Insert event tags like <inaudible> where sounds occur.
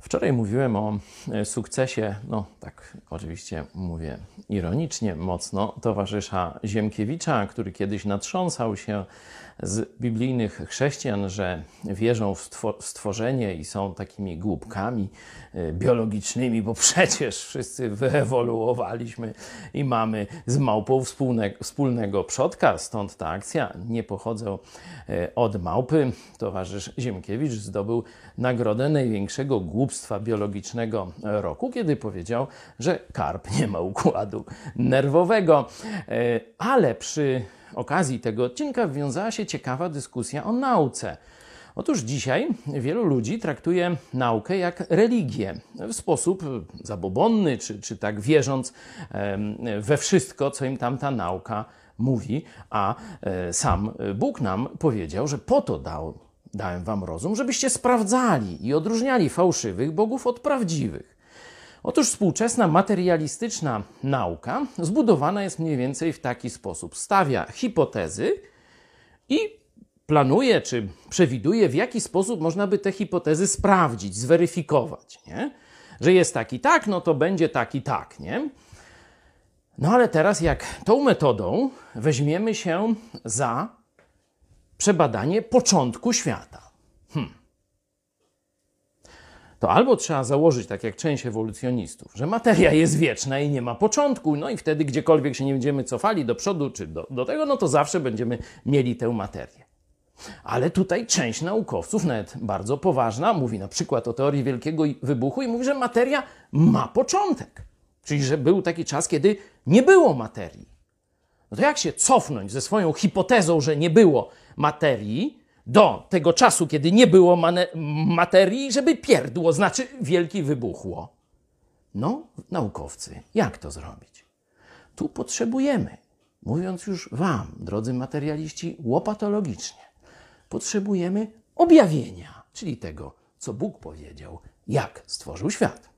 Wczoraj mówiłem o e, sukcesie, no tak oczywiście mówię ironicznie, mocno, towarzysza Ziemkiewicza, który kiedyś natrząsał się z biblijnych chrześcijan, że wierzą w stworzenie i są takimi głupkami e, biologicznymi, bo <laughs> przecież wszyscy wyewoluowaliśmy i mamy z małpą wspólnego przodka, stąd ta akcja. Nie pochodzą e, od małpy. Towarzysz Ziemkiewicz zdobył nagrodę największego głupstwa biologicznego roku, kiedy powiedział, że karp nie ma układu nerwowego. E, ale przy okazji tego odcinka wiązała się ciekawa dyskusja o nauce. Otóż dzisiaj wielu ludzi traktuje naukę jak religię w sposób zabobonny, czy, czy tak wierząc we wszystko, co im tam ta nauka mówi, a e, sam Bóg nam powiedział, że po to dał, dałem wam rozum, żebyście sprawdzali i odróżniali fałszywych bogów od prawdziwych. Otóż współczesna materialistyczna nauka zbudowana jest mniej więcej w taki sposób: stawia hipotezy i planuje czy przewiduje, w jaki sposób można by te hipotezy sprawdzić, zweryfikować. Nie? Że jest taki tak, no to będzie taki tak. Nie? No ale teraz, jak tą metodą weźmiemy się za przebadanie początku świata. Hmm to albo trzeba założyć, tak jak część ewolucjonistów, że materia jest wieczna i nie ma początku, no i wtedy gdziekolwiek się nie będziemy cofali do przodu czy do, do tego, no to zawsze będziemy mieli tę materię. Ale tutaj część naukowców, nawet bardzo poważna, mówi na przykład o teorii wielkiego wybuchu i mówi, że materia ma początek. Czyli, że był taki czas, kiedy nie było materii. No to jak się cofnąć ze swoją hipotezą, że nie było materii, do tego czasu, kiedy nie było materii, żeby pierdło, znaczy wielki wybuchło. No, naukowcy, jak to zrobić? Tu potrzebujemy, mówiąc już Wam, drodzy materialiści, łopatologicznie, potrzebujemy objawienia, czyli tego, co Bóg powiedział, jak stworzył świat.